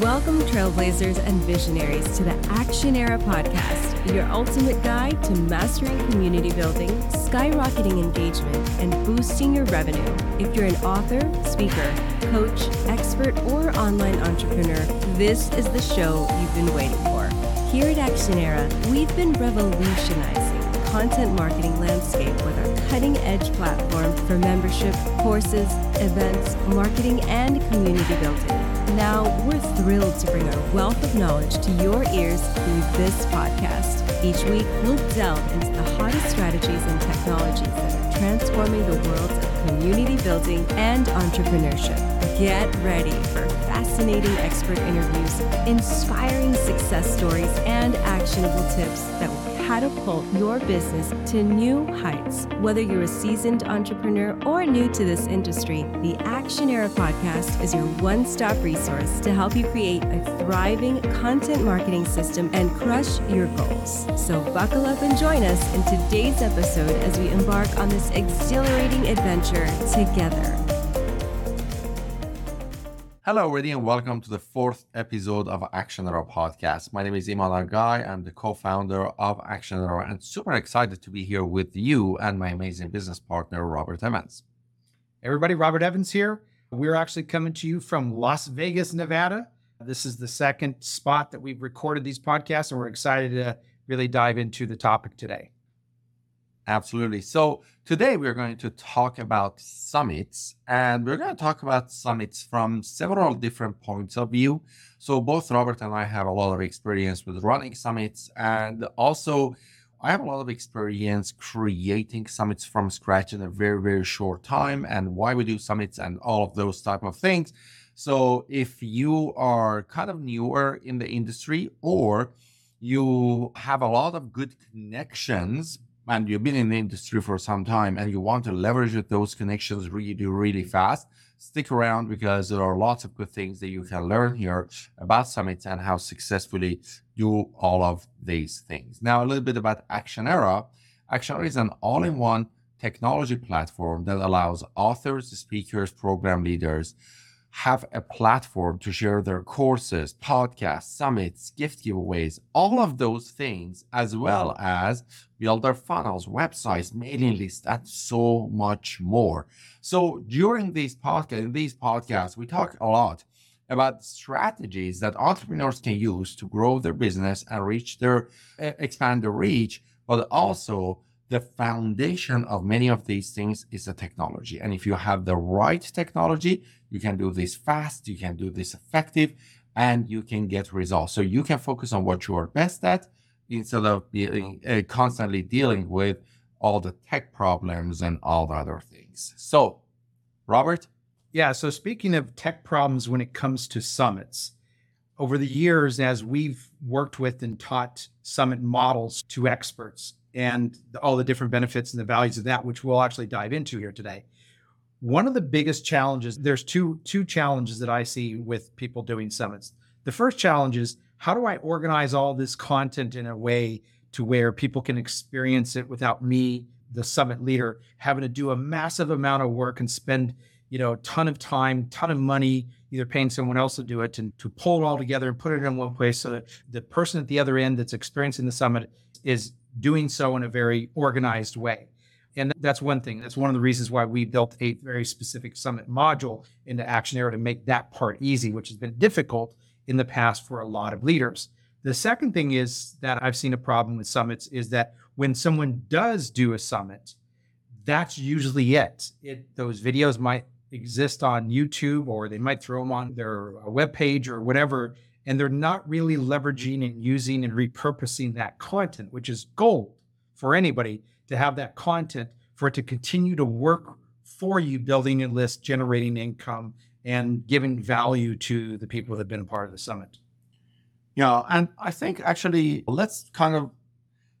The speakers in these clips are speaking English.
Welcome, trailblazers and visionaries, to the ACTIONERA podcast, your ultimate guide to mastering community building, skyrocketing engagement, and boosting your revenue. If you're an author, speaker, coach, expert, or online entrepreneur, this is the show you've been waiting for. Here at ACTIONERA, we've been revolutionizing the content marketing landscape with our cutting edge platform for membership, courses, events, marketing, and community building. Now, we're thrilled to bring our wealth of knowledge to your ears through this podcast. Each week, we'll delve into the hottest strategies and technologies that are transforming the worlds of community building and entrepreneurship. Get ready for fascinating expert interviews, inspiring success stories, and actionable tips that will catapult your business to new heights. Whether you're a seasoned entrepreneur or new to this industry, the ACTIONERA podcast is your one stop resource to help you create a thriving content marketing system and crush your goals. So, buckle up and join us in today's episode as we embark on this exhilarating adventure together. Hello, everybody, and welcome to the fourth episode of ACTIONERA podcast. My name is Iman Aghay. I'm the co-founder of Action Era and super excited to be here with you and my amazing business partner, Robert Evans. Everybody, Robert Evans here. We're actually coming to you from Las Vegas, Nevada. This is the second spot that we've recorded these podcasts, and we're excited to really dive into the topic today. Absolutely. So today we're going to talk about summits and we're going to talk about summits from several different points of view. So both Robert and I have a lot of experience with running summits and also I have a lot of experience creating summits from scratch in a very, very short time and why we do summits and all of those type of things. So if you are kind of newer in the industry or you have a lot of good connections and you've been in the industry for some time and you want to leverage those connections really, really fast, stick around because there are lots of good things that you can learn here about summits and how successfully do all of these things. Now, a little bit about ACTIONERA. Action Era is an all-in-one technology platform that allows authors, speakers, program leaders have a platform to share their courses, podcasts, summits, gift giveaways, all of those things, as well as build their funnels, websites, mailing lists, and so much more. So during these podcasts, in these podcasts, we talk a lot about strategies that entrepreneurs can use to grow their business and reach their expand their reach, but also the foundation of many of these things is the technology. And if you have the right technology, you can do this fast, you can do this effective, and you can get results. So you can focus on what you are best at instead of being uh, constantly dealing with all the tech problems and all the other things. So, Robert? Yeah. So, speaking of tech problems when it comes to summits, over the years, as we've worked with and taught summit models to experts and all the different benefits and the values of that, which we'll actually dive into here today. One of the biggest challenges, there's two two challenges that I see with people doing summits. The first challenge is how do I organize all this content in a way to where people can experience it without me, the summit leader, having to do a massive amount of work and spend, you know, a ton of time, ton of money, either paying someone else to do it and to pull it all together and put it in one place so that the person at the other end that's experiencing the summit is doing so in a very organized way. And that's one thing. That's one of the reasons why we built a very specific summit module into ACTIONERA to make that part easy, which has been difficult in the past for a lot of leaders. The second thing is that I've seen a problem with summits is that when someone does do a summit, that's usually it. it those videos might exist on YouTube or they might throw them on their uh, webpage or whatever and they're not really leveraging and using and repurposing that content, which is gold for anybody to have that content for it to continue to work for you, building a list, generating income, and giving value to the people that have been a part of the summit. Yeah, and I think actually let's kind of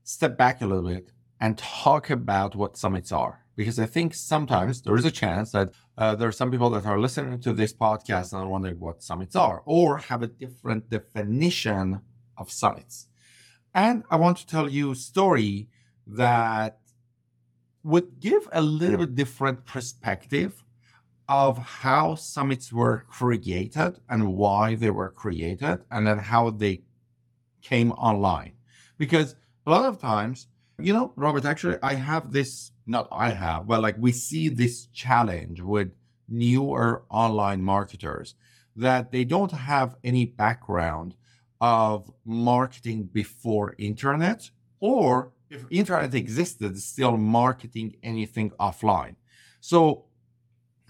step back a little bit and talk about what summits are because I think sometimes there is a chance that uh, there are some people that are listening to this podcast and are wondering what summits are or have a different definition of summits. And I want to tell you a story that would give a little bit different perspective of how summits were created and why they were created, and then how they came online. Because a lot of times, you know, Robert, actually, I have this, not I have, but like we see this challenge with newer online marketers that they don't have any background of marketing before internet or if internet existed still marketing anything offline. So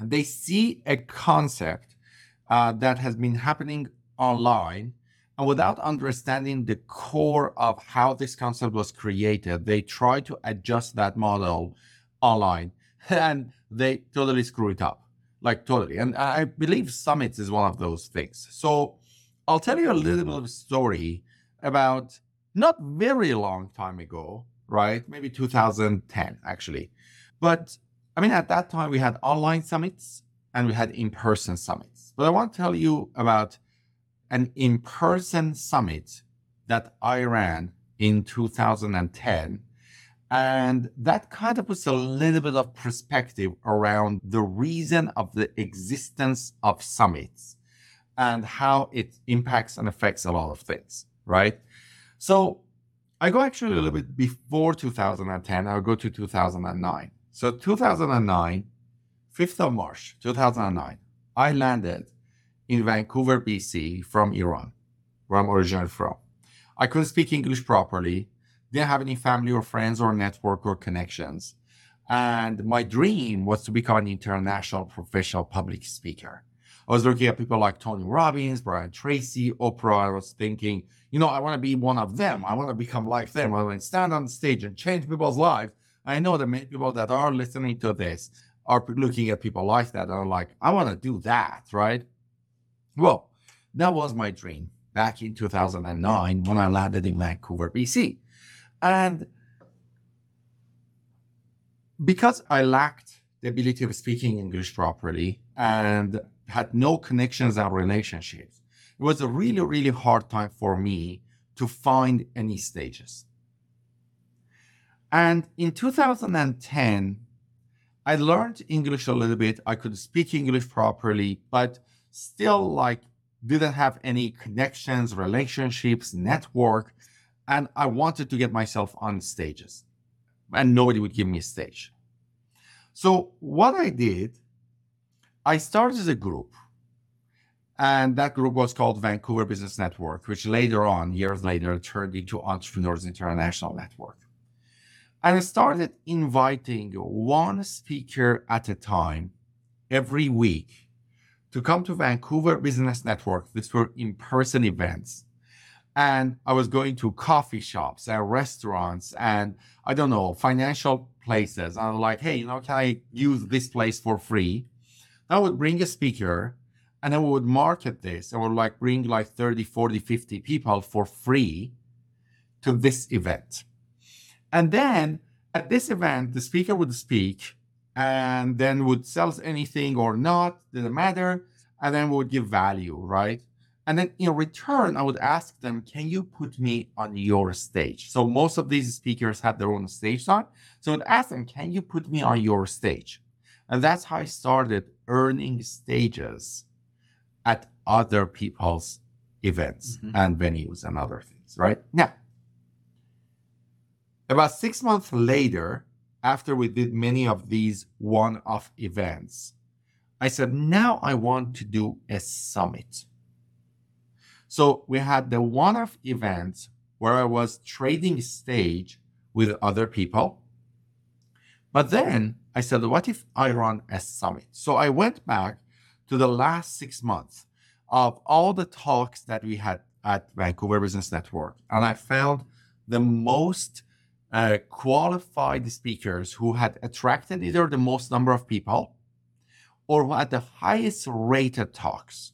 they see a concept uh, that has been happening online and without understanding the core of how this concept was created they try to adjust that model online and they totally screw it up. Like totally. And i believe summits is one of those things. So I'll tell you a little bit of a story about not very long time ago, right? Maybe 2010 actually. But I mean, at that time we had online summits and we had in-person summits. But I want to tell you about an in-person summit that I ran in 2010. And that kind of puts a little bit of perspective around the reason of the existence of summits and how it impacts and affects a lot of things, right? So I go actually a little bit before 2010. I'll go to 2009. So 2009, 5th of March, 2009, I landed in Vancouver, BC from Iran, where I'm originally from. I couldn't speak English properly, didn't have any family or friends or network or connections. And my dream was to become an international professional public speaker. I was looking at people like Tony Robbins, Brian Tracy, Oprah. I was thinking, you know, I want to be one of them. I want to become like them. I want to stand on stage and change people's lives. I know that many people that are listening to this are looking at people like that and are like, I want to do that, right? Well, that was my dream back in 2009 when I landed in Vancouver, BC. And because I lacked the ability of speaking English properly and had no connections and relationships. It was a really, really hard time for me to find any stages. And in 2010, I learned English a little bit. I could speak English properly, but still like didn't have any connections, relationships, network. And I wanted to get myself on stages and nobody would give me a stage. So what I did I started a group, and that group was called Vancouver Business Network, which later on, years later, turned into Entrepreneurs International Network. And I started inviting one speaker at a time every week to come to Vancouver Business Network. These were in person events. And I was going to coffee shops and restaurants and I don't know, financial places. And I'm like, hey, you know, can I use this place for free? I would bring a speaker and we would market this and would like bring like 30, 40, 50 people for free to this event. And then at this event, the speaker would speak and then would sell anything or not, didn't matter. And then we would give value, right? And then in return, I would ask them, can you put me on your stage? So most of these speakers had their own stage on. So I'd ask them, can you put me on your stage? And that's how I started earning stages at other people's events mm-hmm. and venues and other things, right? Now, about six months later, after we did many of these one off events, I said, now I want to do a summit. So we had the one off events where I was trading stage with other people. But then I said, what if I run a summit? So I went back to the last six months of all the talks that we had at Vancouver Business Network, and I found the most uh, qualified speakers who had attracted either the most number of people or who had the highest rated talks.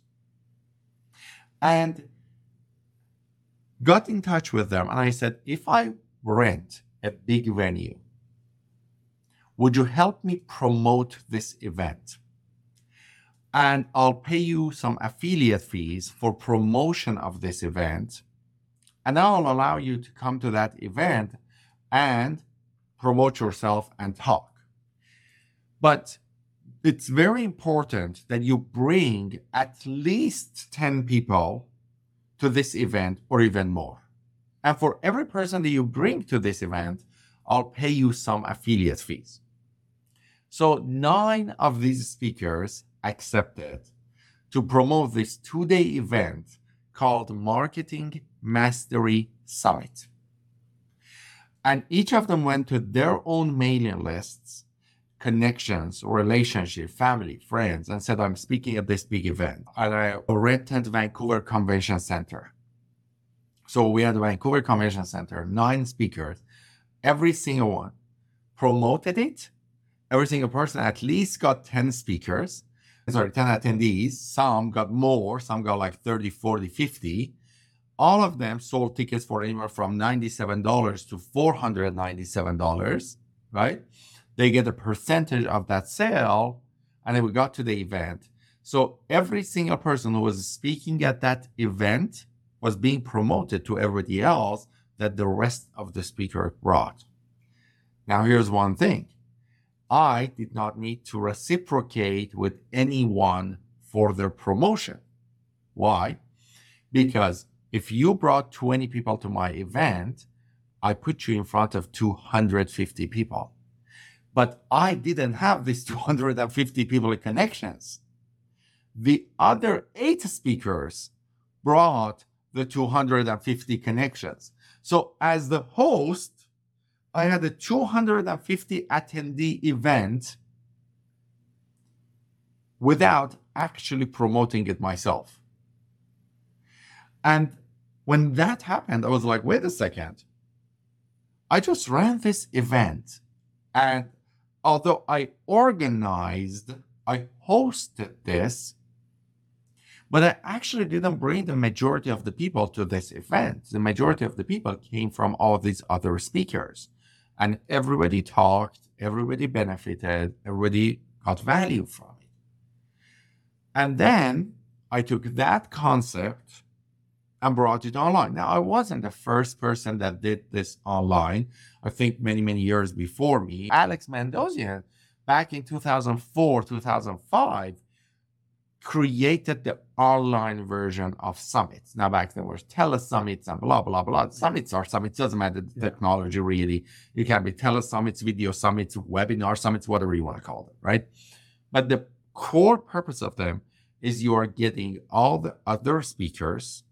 And got in touch with them, and I said, if I rent a big venue, would you help me promote this event? And I'll pay you some affiliate fees for promotion of this event. And I'll allow you to come to that event and promote yourself and talk. But it's very important that you bring at least 10 people to this event or even more. And for every person that you bring to this event, I'll pay you some affiliate fees. So nine of these speakers accepted to promote this two day event called Marketing Mastery Summit. And each of them went to their own mailing lists, connections, relationship, family, friends, and said, I'm speaking at this big event at a rented Vancouver Convention Center. So we had the Vancouver Convention Center, nine speakers, every single one promoted it. Every single person at least got 10 speakers, sorry, 10 attendees. Some got more, some got like 30, 40, 50 all of them sold tickets for anywhere from $97 to $497, right? They get a percentage of that sale. And then we got to the event. So every single person who was speaking at that event was being promoted to everybody else that the rest of the speaker brought. Now, here's one thing I did not need to reciprocate with anyone for their promotion. Why? Because if you brought 20 people to my event, I put you in front of 250 people. But I didn't have these 250 people connections. The other eight speakers brought the 250 connections. So as the host, I had a 250 attendee event without actually promoting it myself. And when that happened, I was like, wait a second. I just ran this event. And although I organized, I hosted this, but I actually didn't bring the majority of the people to this event. The majority of the people came from all these other speakers. And everybody talked, everybody benefited, everybody got value from it. And then I took that concept and brought it online. Now, I wasn't the first person that did this online. I think many, many years before me, Alex Mandossian, back in 2004, 2005, created the online version of summits. Now, back then, there was telesummits and blah, blah, blah. Summits are summits. Doesn't matter the yeah. technology, really. It can be telesummits, video summits, webinar summits, whatever you want to call them, right? But the core purpose of them is you are getting all the other speakers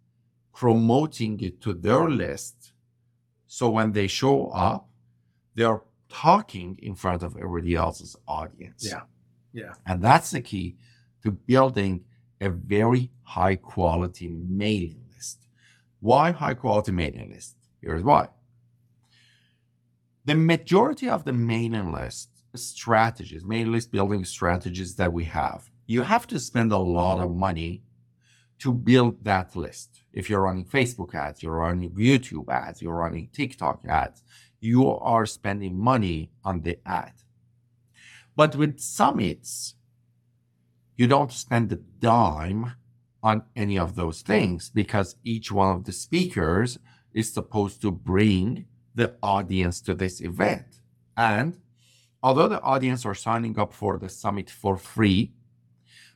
promoting it to their list. So when they show up, they're talking in front of everybody else's audience. Yeah. Yeah. And that's the key to building a very high quality mailing list. Why high quality mailing list? Here's why. The majority of the mailing list strategies, mailing list building strategies that we have, you have to spend a lot of money to build that list. If you're running Facebook ads, you're running YouTube ads, you're running TikTok ads, you are spending money on the ad. But with summits, you don't spend a dime on any of those things because each one of the speakers is supposed to bring the audience to this event. And although the audience are signing up for the summit for free,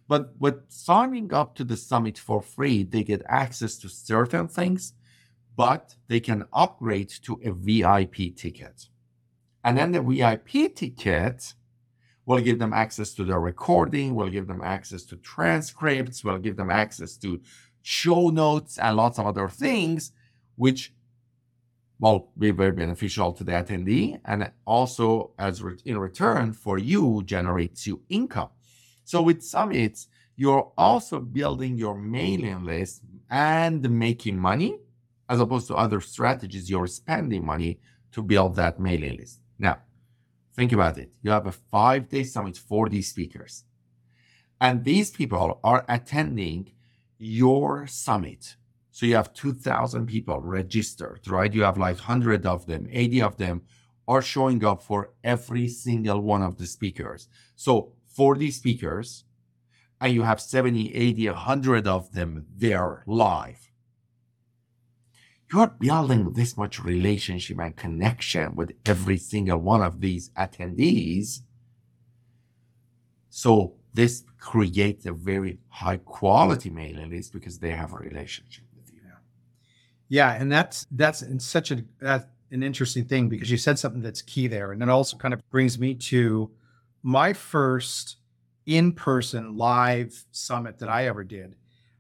but with signing up to the summit for free, they get access to certain things, but they can upgrade to a VIP ticket. And then the VIP ticket will give them access to the recording, We'll give them access to transcripts, We'll give them access to show notes and lots of other things, which will be very beneficial to the attendee and also as re- in return for you generates you income. So with Summits, you're also building your mailing list and making money, as opposed to other strategies, you're spending money to build that mailing list. Now, think about it. You have a five day summit for these speakers, and these people are attending your summit. So you have 2,000 people registered, right? You have like 100 of them, 80 of them are showing up for every single one of the speakers. So 40 speakers and you have 70, 80, 100 of them there live. You're building this much relationship and connection with every single one of these attendees. So this creates a very high quality mailing list because they have a relationship with you. Yeah, and that's that's in such a that's an interesting thing because you said something that's key there, and it also kind of brings me to my first in-person live summit that I ever did.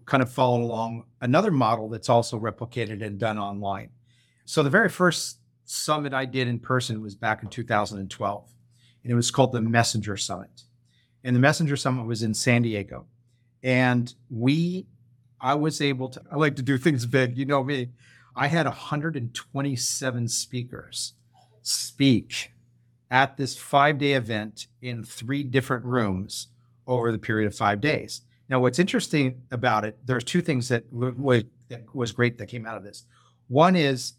Kind of followed along another model that's also replicated and done online. So the very first summit I did in person was back in 2012, and it was called the Messenger Summit. And the Messenger Summit was in San Diego, and we, I was able to. I like to do things big, you know me. I had 127 speakers speak at this five day event in three different rooms over the period of five days. Now, what's interesting about it, there's two things that, w- that was great that came out of this. One is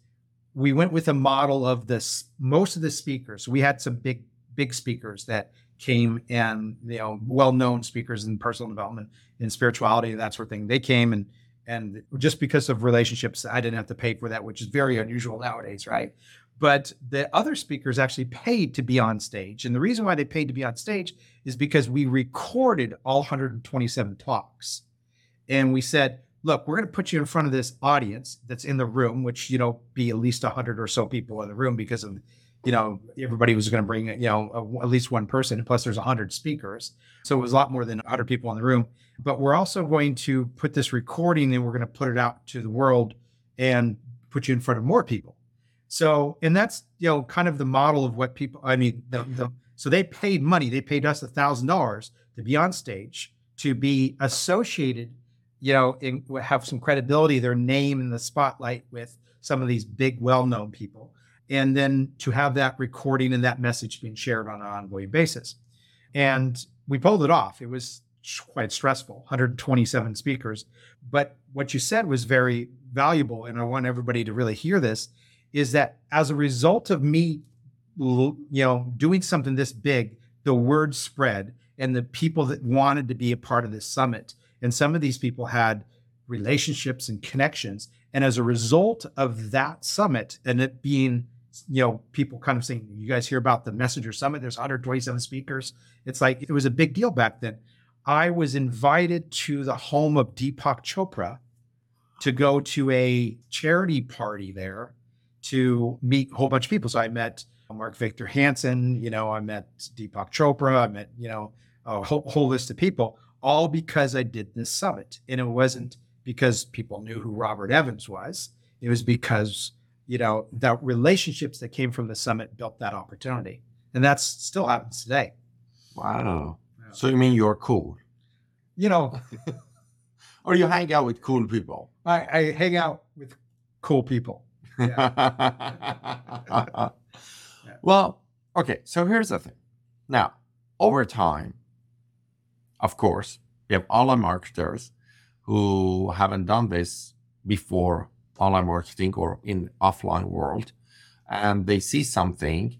we went with a model of this, most of the speakers, we had some big, big speakers that came and, you know, well known speakers in personal development and spirituality, and that sort of thing. They came and and just because of relationships, I didn't have to pay for that, which is very unusual nowadays, right? But the other speakers actually paid to be on stage. And the reason why they paid to be on stage is because we recorded all 127 talks. And we said, look, we're going to put you in front of this audience that's in the room, which, you know, be at least 100 or so people in the room because of, you know, everybody was going to bring, you know, at least one person. Plus, there's 100 speakers. So it was a lot more than 100 people in the room but we're also going to put this recording and we're going to put it out to the world and put you in front of more people. So, and that's you know kind of the model of what people. I mean, the, the, so they paid money. They paid us a thousand dollars to be on stage, to be associated, you know, and have some credibility, their name in the spotlight with some of these big, well-known people, and then to have that recording and that message being shared on an ongoing basis. And we pulled it off. It was quite stressful 127 speakers but what you said was very valuable and i want everybody to really hear this is that as a result of me you know doing something this big the word spread and the people that wanted to be a part of this summit. And some of these people had relationships and connections. And as a result of that summit and it being you know people kind of saying you guys hear about the messenger summit? There's 127 speakers. It's like it was a big deal back then. I was invited to the home of Deepak Chopra to go to a charity party there to meet a whole bunch of people. So I met uh, Mark Victor Hansen, you know, I met Deepak Chopra, I met, you know, a whole, whole list of people, all because I did this summit. And it wasn't because people knew who Robert Evans was. It was because, you know, the relationships that came from the summit built that opportunity. And that's still happens today. Wow. So you mean you're cool? You know, or you hang out with cool people? I, I hang out with cool people. Yeah. well, okay. So here's the thing. Now, over time, of course, we have online marketers who haven't done this before online marketing or in offline world, and they see something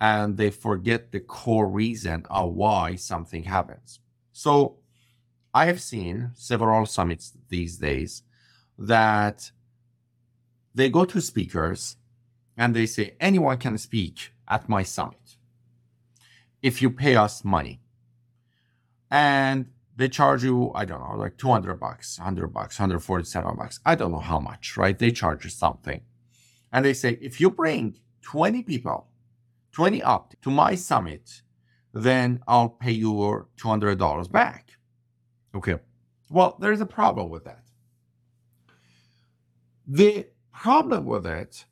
and they forget the core reason of why something happens. So I have seen several summits these days that they go to speakers and they say, anyone can speak at my summit if you pay us money. And they charge you, I don't know, like 200 bucks, 100 bucks, 147 bucks. I don't know how much, right? They charge you something. And they say, if you bring 20 people 20 up to my summit, then I'll pay you $200 back. Okay. Well, there's a problem with that. The problem with it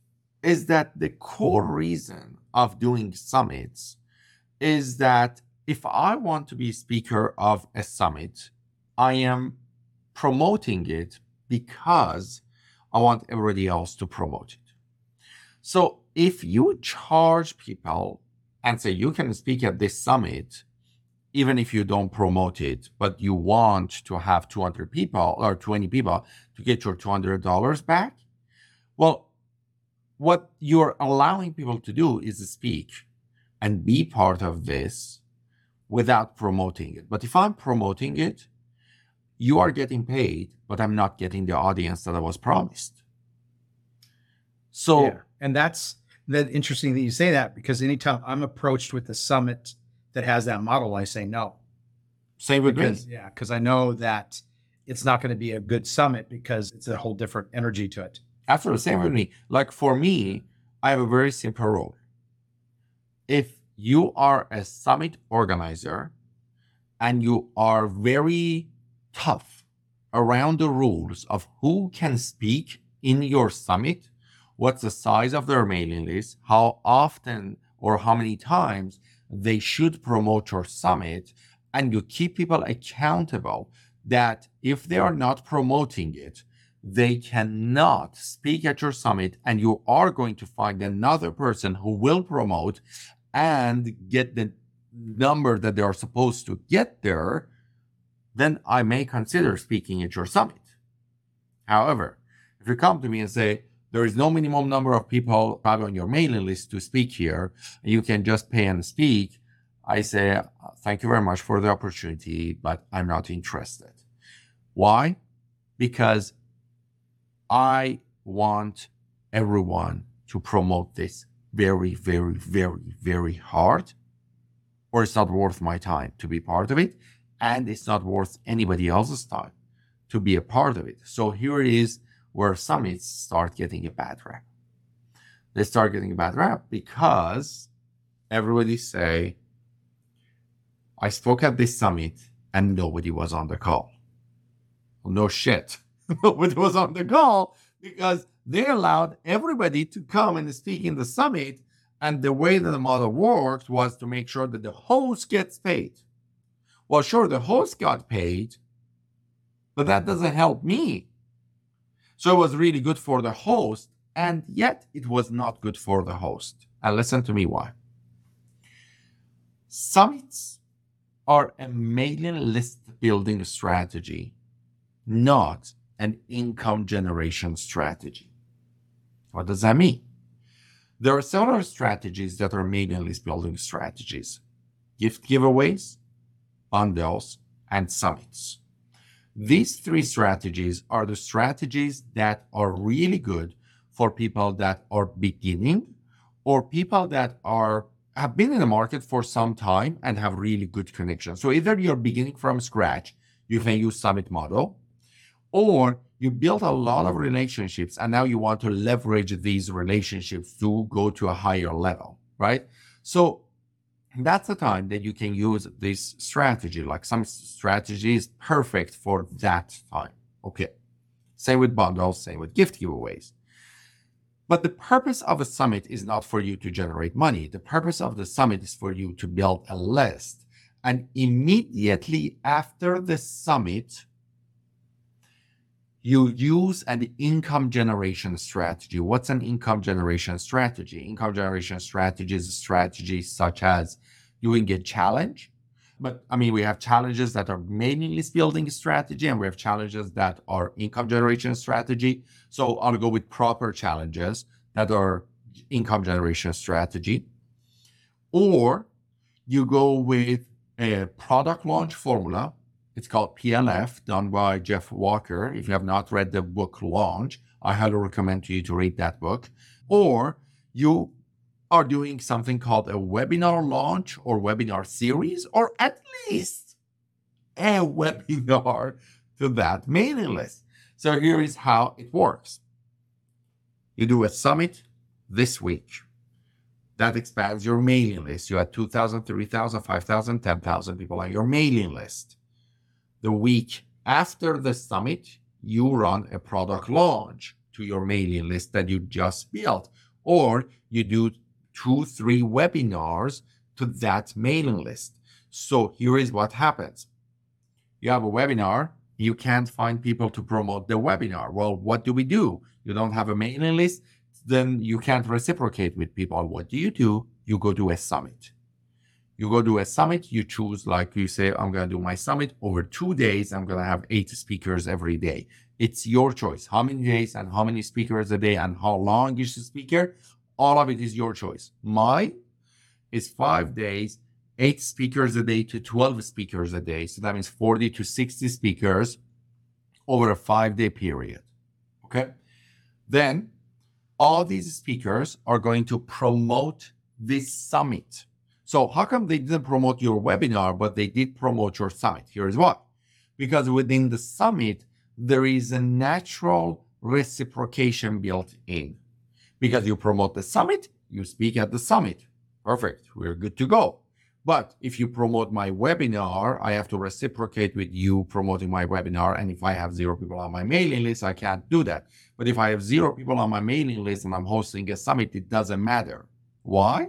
is that the core reason of doing summits is that if I want to be speaker of a summit, I am promoting it because I want everybody else to promote it. So if you charge people and say you can speak at this summit, even if you don't promote it, but you want to have 200 people or 20 people to get your $200 back, well, what you're allowing people to do is speak and be part of this without promoting it. But if I'm promoting it, you are getting paid, but I'm not getting the audience that I was promised. So, yeah. and that's that interesting that you say that because anytime I'm approached with a summit that has that model, I say no. Same with because me. yeah, because I know that it's not going to be a good summit because it's a whole different energy to it. Absolutely. Same with me. Like for me, I have a very simple rule. If you are a summit organizer and you are very tough around the rules of who can speak in your summit, what's the size of their mailing list, how often or how many times they should promote your summit, and you keep people accountable that if they are not promoting it, they cannot speak at your summit, and you are going to find another person who will promote and get the number that they are supposed to get there, then I may consider speaking at your summit. However, if you come to me and say, there is no minimum number of people probably on your mailing list to speak here, you can just pay and speak, I say, thank you very much for the opportunity, but I'm not interested. Why? Because I want everyone to promote this very, very, very, very hard, or it's not worth my time to be part of it, and it's not worth anybody else's time to be a part of it. So here is where summits start getting a bad rap. They start getting a bad rap because everybody say, I spoke at this summit and nobody was on the call. Well, no shit. nobody was on the call because they allowed everybody to come and speak in the summit. And the way that the model worked was to make sure that the host gets paid. Well, sure, the host got paid, but that doesn't help me. So it was really good for the host, and yet it was not good for the host. And listen to me why. Summits are a mailing list building strategy, not an income generation strategy. What does that mean? There are several strategies that are mailing list building strategies gift giveaways, bundles, and summits. These three strategies are the strategies that are really good for people that are beginning or people that are have been in the market for some time and have really good connections. So either you're beginning from scratch, you can use Summit model, or you built a lot of relationships and now you want to leverage these relationships to go to a higher level, right? So that's the time that you can use this strategy. Like some strategy is perfect for that time. Okay. Same with bundles, same with gift giveaways. But the purpose of a summit is not for you to generate money. The purpose of the summit is for you to build a list. And immediately after the summit, you use an income generation strategy. What's an income generation strategy? Income generation strategy is a strategy such as doing a challenge. But I mean, we have challenges that are list building strategy, and we have challenges that are income generation strategy. So I'll go with proper challenges that are income generation strategy. Or you go with a product launch formula it's called PLF, done by Jeff Walker. If you have not read the book Launch, I highly recommend to you to read that book. Or you are doing something called a webinar launch or webinar series, or at least a webinar to that mailing list. So here is how it works. You do a summit this week. That expands your mailing list. You have 2,000, 3,000, 5,000, 10,000 people on your mailing list the week after the summit, you run a product launch to your mailing list that you just built, or you do two, three webinars to that mailing list. So here is what happens. You have a webinar, you can't find people to promote the webinar. Well, what do we do? You don't have a mailing list, then you can't reciprocate with people. What do you do? You go to a summit. You go to a summit, you choose, like you say, I'm going to do my summit over two days. I'm going to have eight speakers every day. It's your choice. How many days and how many speakers a day and how long is the speaker? All of it is your choice. My is five days, eight speakers a day to 12 speakers a day. So that means 40 to 60 speakers over a five day period. Okay. Then all these speakers are going to promote this summit. So how come they didn't promote your webinar, but they did promote your summit? Here is why. Because within the summit, there is a natural reciprocation built in. Because you promote the summit, you speak at the summit. Perfect. We're good to go. But if you promote my webinar, I have to reciprocate with you promoting my webinar. And if I have zero people on my mailing list, I can't do that. But if I have zero people on my mailing list and I'm hosting a summit, it doesn't matter. Why?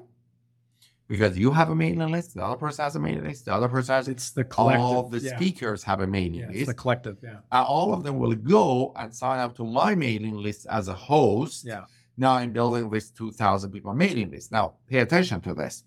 Because you have a mailing list, the other person has a mailing list, the other person has It's the collective. all the yeah. speakers have a mailing Yeah, it's the collective. Yeah. and all of them will go and sign up to my mailing list as a host. Yeah. Now I'm building this 2,000 people mailing list. Now pay attention to this.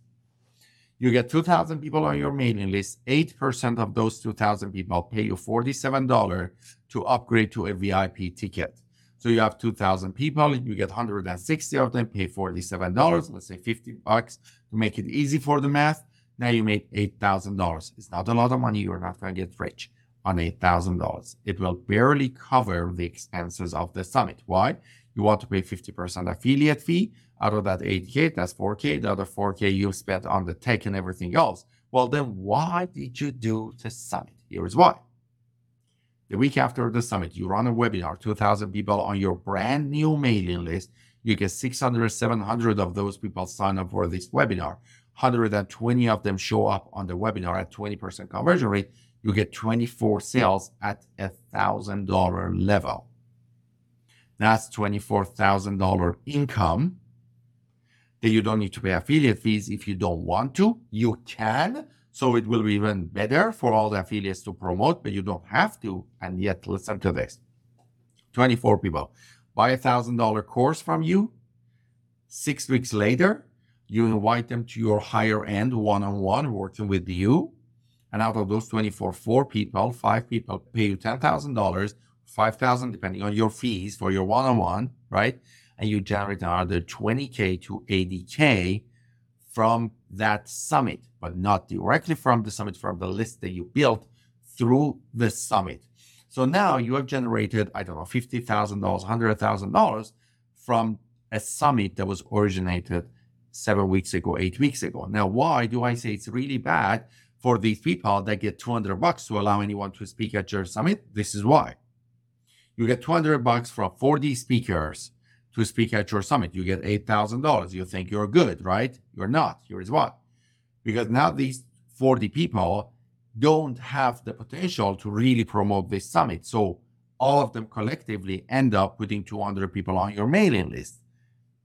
You get 2,000 people on your mailing list. 8% of those 2,000 people pay you $47 to upgrade to a VIP ticket. So you have 2,000 people, you get 160 of them, pay $47, let's say 50 bucks to make it easy for the math. Now you made $8,000. It's not a lot of money. You're not going to get rich on $8,000. It will barely cover the expenses of the summit. Why? You want to pay 50% affiliate fee. Out of that 8K, that's 4K. The other 4K you spent on the tech and everything else. Well, then why did you do the summit? Here's why. The week after the summit, you run a webinar, 2,000 people on your brand new mailing list. You get 600, 700 of those people sign up for this webinar. 120 of them show up on the webinar at 20% conversion rate. You get 24 sales at a thousand dollar level. That's $24,000 income that you don't need to pay affiliate fees if you don't want to. You can. So it will be even better for all the affiliates to promote, but you don't have to. And yet, listen to this 24 people buy a thousand dollar course from you. Six weeks later, you invite them to your higher end one on one working with you. And out of those 24, four people, five people pay you $10,000, 5,000 depending on your fees for your one on one, right? And you generate another 20K to 80K from that summit, but not directly from the summit, from the list that you built through the summit. So now you have generated, I don't know, $50,000, $100,000 from a summit that was originated seven weeks ago, eight weeks ago. Now, why do I say it's really bad for these people that get 200 bucks to allow anyone to speak at your summit? This is why. You get 200 bucks from 40 speakers to speak at your summit. You get $8,000. You think you're good, right? You're not. Here's what. Because now these 40 people don't have the potential to really promote this summit. So all of them collectively end up putting 200 people on your mailing list.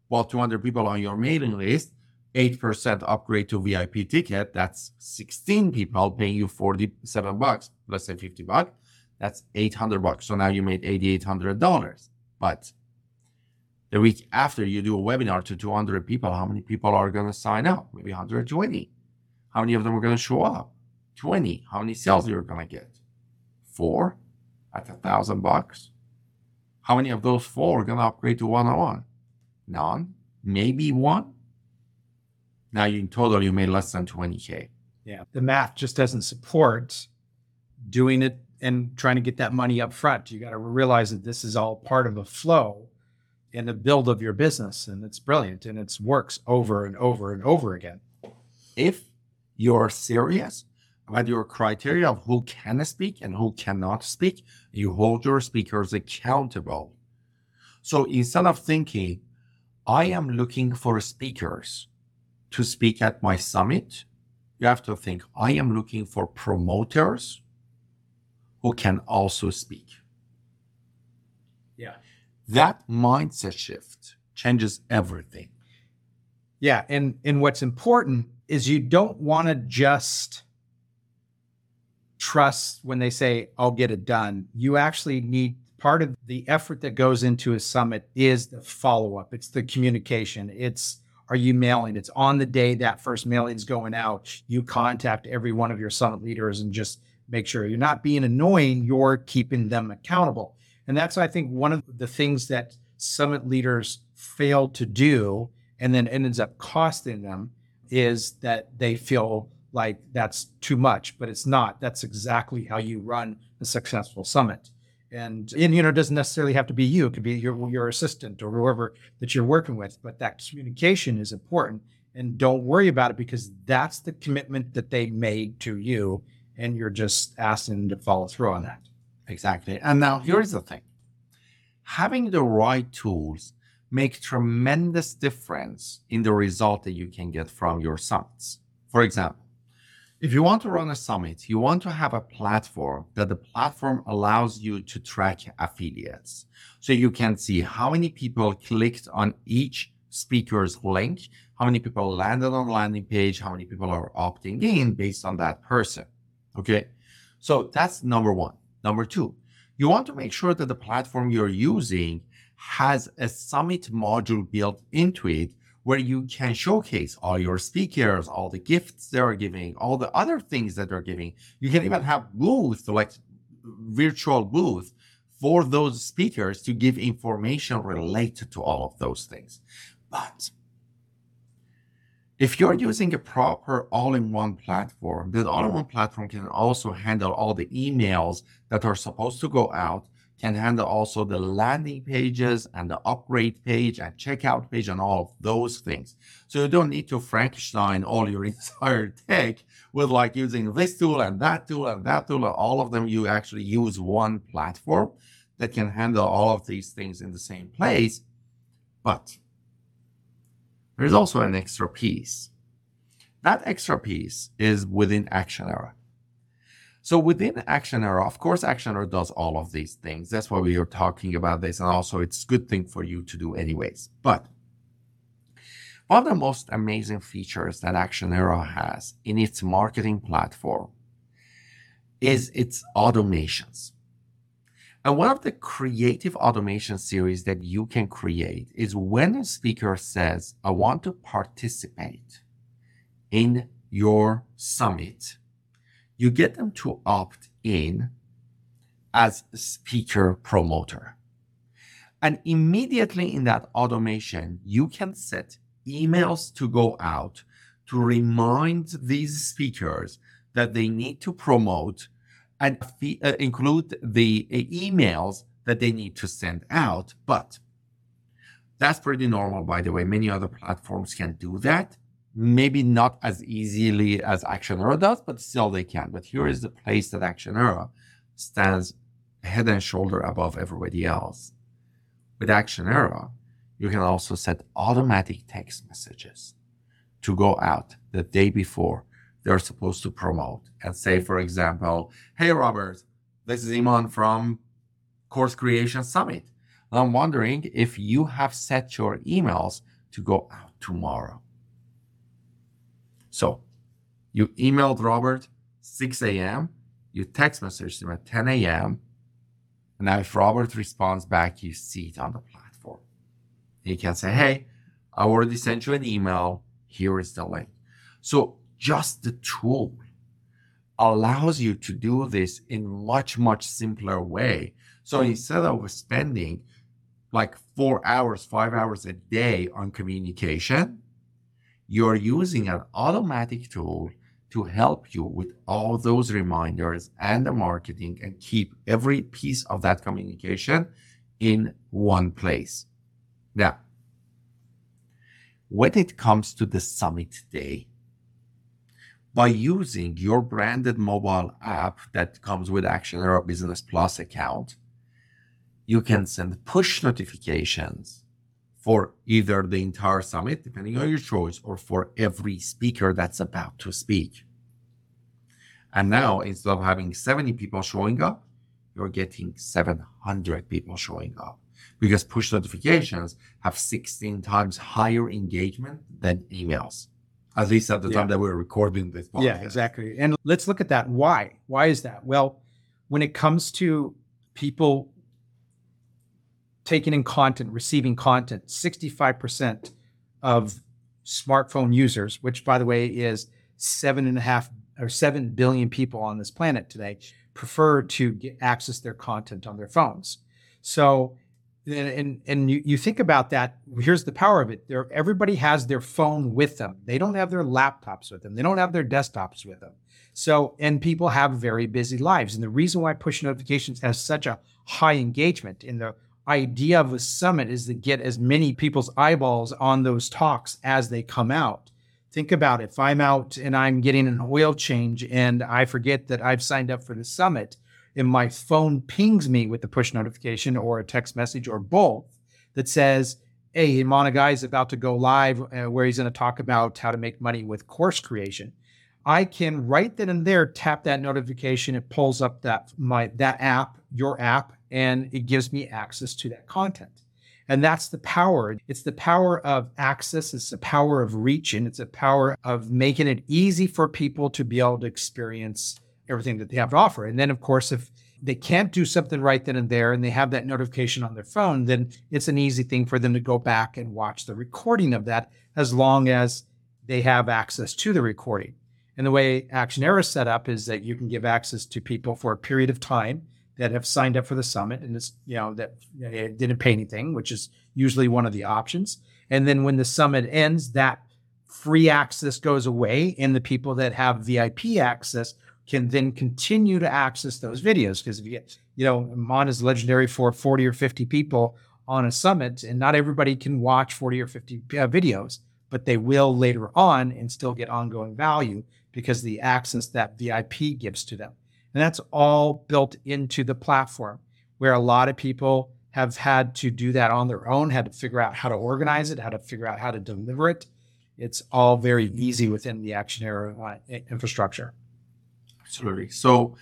Well, 200 people on your mailing list, 8% upgrade to VIP ticket. That's 16 people paying you 47 bucks. Let's say 50 bucks. That's 800 bucks. So now you made $8,800. But the week after you do a webinar to 200 people, how many people are going to sign up? Maybe 120. How many of them are going to show up? 20. How many sales you're going to get? Four at a thousand bucks. How many of those four are going to upgrade to one-on-one? None. Maybe one. Now you in total you made less than 20k. Yeah. The math just doesn't support doing it and trying to get that money up front. You got to realize that this is all part of a flow and the build of your business. And it's brilliant and it works over and over and over again. If you're serious about your criteria of who can speak and who cannot speak, you hold your speakers accountable. So instead of thinking, I am looking for speakers to speak at my summit, you have to think, I am looking for promoters who can also speak. Yeah. That mindset shift changes everything. Yeah. And, and what's important is you don't want to just trust when they say, I'll get it done. You actually need part of the effort that goes into a summit is the follow up, it's the communication. It's are you mailing? It's on the day that first mailing is going out. You contact every one of your summit leaders and just make sure you're not being annoying, you're keeping them accountable. And that's, I think, one of the things that summit leaders fail to do and then ends up costing them is that they feel like that's too much, but it's not. That's exactly how you run a successful summit. And, and you know, it doesn't necessarily have to be you. It could be your your assistant or whoever that you're working with. But that communication is important. and don't worry about it because that's the commitment that they made to you. And you're just asking them to follow through on that. Exactly. And now here's the thing having the right tools make tremendous difference in the result that you can get from your summits. For example, if you want to run a summit, you want to have a platform that the platform allows you to track affiliates. So you can see how many people clicked on each speaker's link, how many people landed on landing page, how many people are opting in based on that person. Okay. So that's number one. Number two, you want to make sure that the platform you're using has a summit module built into it where you can showcase all your speakers, all the gifts they're giving, all the other things that they're giving. You can even have booths, like virtual booth for those speakers to give information related to all of those things. But if you're using a proper all-in-one platform, that all-in-one platform can also handle all the emails that are supposed to go out can handle also the landing pages and the upgrade page and checkout page and all of those things. So you don't need to Frankenstein all your entire tech with like using this tool and that tool and that tool and all of them. You actually use one platform that can handle all of these things in the same place. But there's also an extra piece. That extra piece is within ActionEra. So within ActionEra, of course, ActionEra does all of these things. That's why we are talking about this. And also it's a good thing for you to do anyways. But one of the most amazing features that ActionEra has in its marketing platform is its automations. And one of the creative automation series that you can create is when a speaker says, I want to participate in your summit you get them to opt in as speaker promoter. And immediately in that automation, you can set emails to go out to remind these speakers that they need to promote and uh, include the uh, emails that they need to send out. But that's pretty normal, by the way. Many other platforms can do that maybe not as easily as ActionEra does, but still they can. But here is the place that ActionEra stands head and shoulder above everybody else. With ActionEra, you can also set automatic text messages to go out the day before they're supposed to promote and say, for example, Hey, Robert, this is Iman from Course Creation Summit. I'm wondering if you have set your emails to go out tomorrow. So you emailed Robert 6 a.m., you text messaged him at 10 a.m., and now if Robert responds back, you see it on the platform. You can say, hey, I already sent you an email. Here is the link. So just the tool allows you to do this in much, much simpler way. So hmm. instead of spending like four hours, five hours a day on communication, you're using an automatic tool to help you with all those reminders and the marketing and keep every piece of that communication in one place. Now, when it comes to the summit day, by using your branded mobile app that comes with Action ActionEra Business Plus account, you can send push notifications for either the entire summit, depending on your choice, or for every speaker that's about to speak. And now, instead of having 70 people showing up, you're getting 700 people showing up because push notifications have 16 times higher engagement than emails. At least at the yeah. time that we're recording this podcast. Yeah, exactly. And let's look at that. Why? Why is that? Well, when it comes to people taking in content, receiving content. 65% of smartphone users, which by the way is seven and a half or seven billion people on this planet today, prefer to get access their content on their phones. So and and you, you think about that here's the power of it. There everybody has their phone with them. They don't have their laptops with them. They don't have their desktops with them. So and people have very busy lives. And the reason why push notifications has such a high engagement in the idea of a summit is to get as many people's eyeballs on those talks as they come out. Think about if I'm out and I'm getting an oil change and I forget that I've signed up for the summit and my phone pings me with the push notification or a text message or both that says, Hey, Guy is about to go live uh, where he's going to talk about how to make money with course creation. I can right then and there tap that notification. It pulls up that my that app, your app, and it gives me access to that content. And that's the power. It's the power of access. It's the power of reaching. It's the power of making it easy for people to be able to experience everything that they have to offer. And then, of course, if they can't do something right then and there and they have that notification on their phone, then it's an easy thing for them to go back and watch the recording of that as long as they have access to the recording. And the way Actionera is set up is that you can give access to people for a period of time that have signed up for the summit and it's, you know, that didn't pay anything, which is usually one of the options. And then when the summit ends, that free access goes away and the people that have VIP access can then continue to access those videos. Because if you get, you know, Iman is legendary for 40 or 50 people on a summit, and not everybody can watch 40 or 50 uh, videos, but they will later on and still get ongoing value because the access that VIP gives to them. And that's all built into the platform where a lot of people have had to do that on their own, had to figure out how to organize it, how to figure out how to deliver it. It's all very easy within the Actionera uh, infrastructure. Absolutely. So,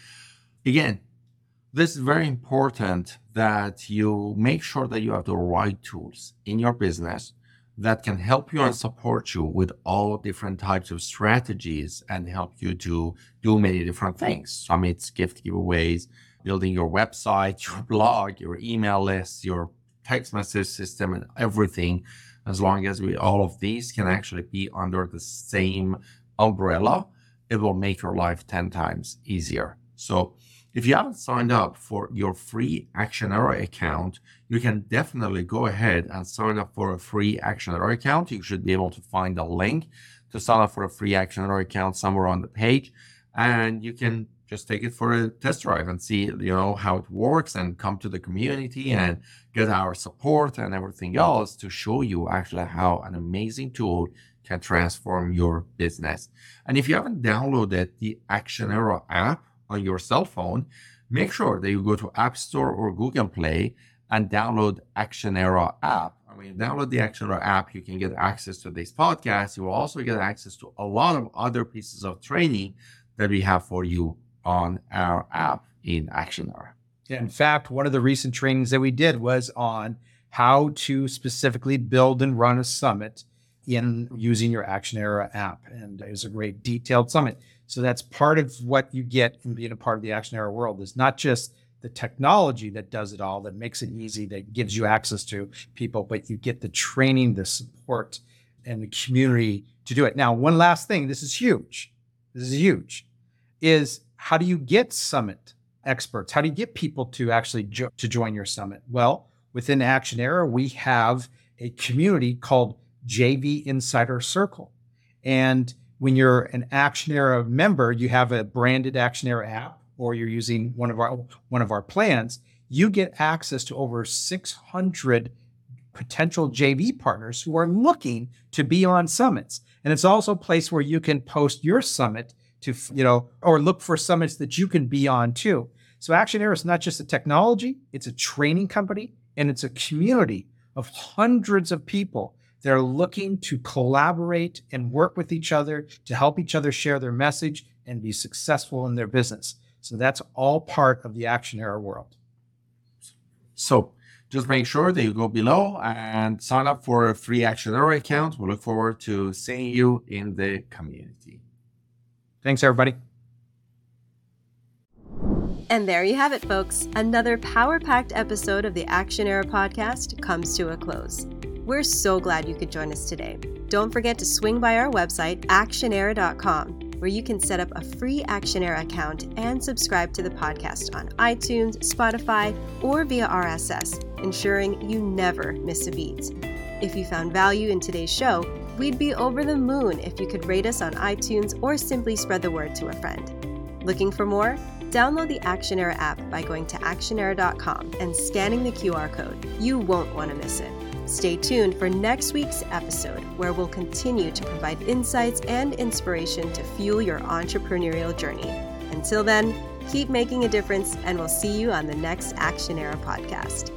again, this is very important that you make sure that you have the right tools in your business that can help you and support you with all different types of strategies and help you to do many different things. Summits, gift giveaways, building your website, your blog, your email list, your text message system, and everything. As long as we all of these can actually be under the same umbrella, it will make your life 10 times easier. So if you haven't signed up for your free Action Actionera account, you can definitely go ahead and sign up for a free Action Actionera account. You should be able to find a link to sign up for a free Action Actionera account somewhere on the page. And you can just take it for a test drive and see, you know, how it works and come to the community and get our support and everything else to show you actually how an amazing tool can transform your business. And if you haven't downloaded the Actionera app on your cell phone, make sure that you go to App Store or Google Play and download Actionera app. I mean, download the Actionera app, you can get access to this podcast. You will also get access to a lot of other pieces of training that we have for you on our app in Actionera. Yeah, in fact, one of the recent trainings that we did was on how to specifically build and run a summit in using your Action Era app. And it was a great detailed summit. So that's part of what you get from being a part of the Action Era world is not just the technology that does it all, that makes it easy, that gives you access to people, but you get the training, the support, and the community to do it. Now, one last thing, this is huge. This is huge. Is how do you get summit experts? How do you get people to actually jo- to join your summit? Well, within Action Era, we have a community called JV Insider Circle. And when you're an Actionera member, you have a branded Actionera app, or you're using one of our one of our plans, you get access to over 600 potential JV partners who are looking to be on summits. And it's also a place where you can post your summit to, you know, or look for summits that you can be on too. So Actionera is not just a technology, it's a training company and it's a community of hundreds of people they're looking to collaborate and work with each other to help each other share their message and be successful in their business. So that's all part of the Actionera world. So just make sure that you go below and sign up for a free Actionera account. We look forward to seeing you in the community. Thanks, everybody. And there you have it, folks. Another power packed episode of the Actionera podcast comes to a close. We're so glad you could join us today. Don't forget to swing by our website, actionera.com, where you can set up a free Actionera account and subscribe to the podcast on iTunes, Spotify, or via RSS, ensuring you never miss a beat. If you found value in today's show, we'd be over the moon if you could rate us on iTunes or simply spread the word to a friend. Looking for more? Download the Actionera app by going to actionera.com and scanning the QR code. You won't want to miss it. Stay tuned for next week's episode, where we'll continue to provide insights and inspiration to fuel your entrepreneurial journey. Until then, keep making a difference, and we'll see you on the next Action Era podcast.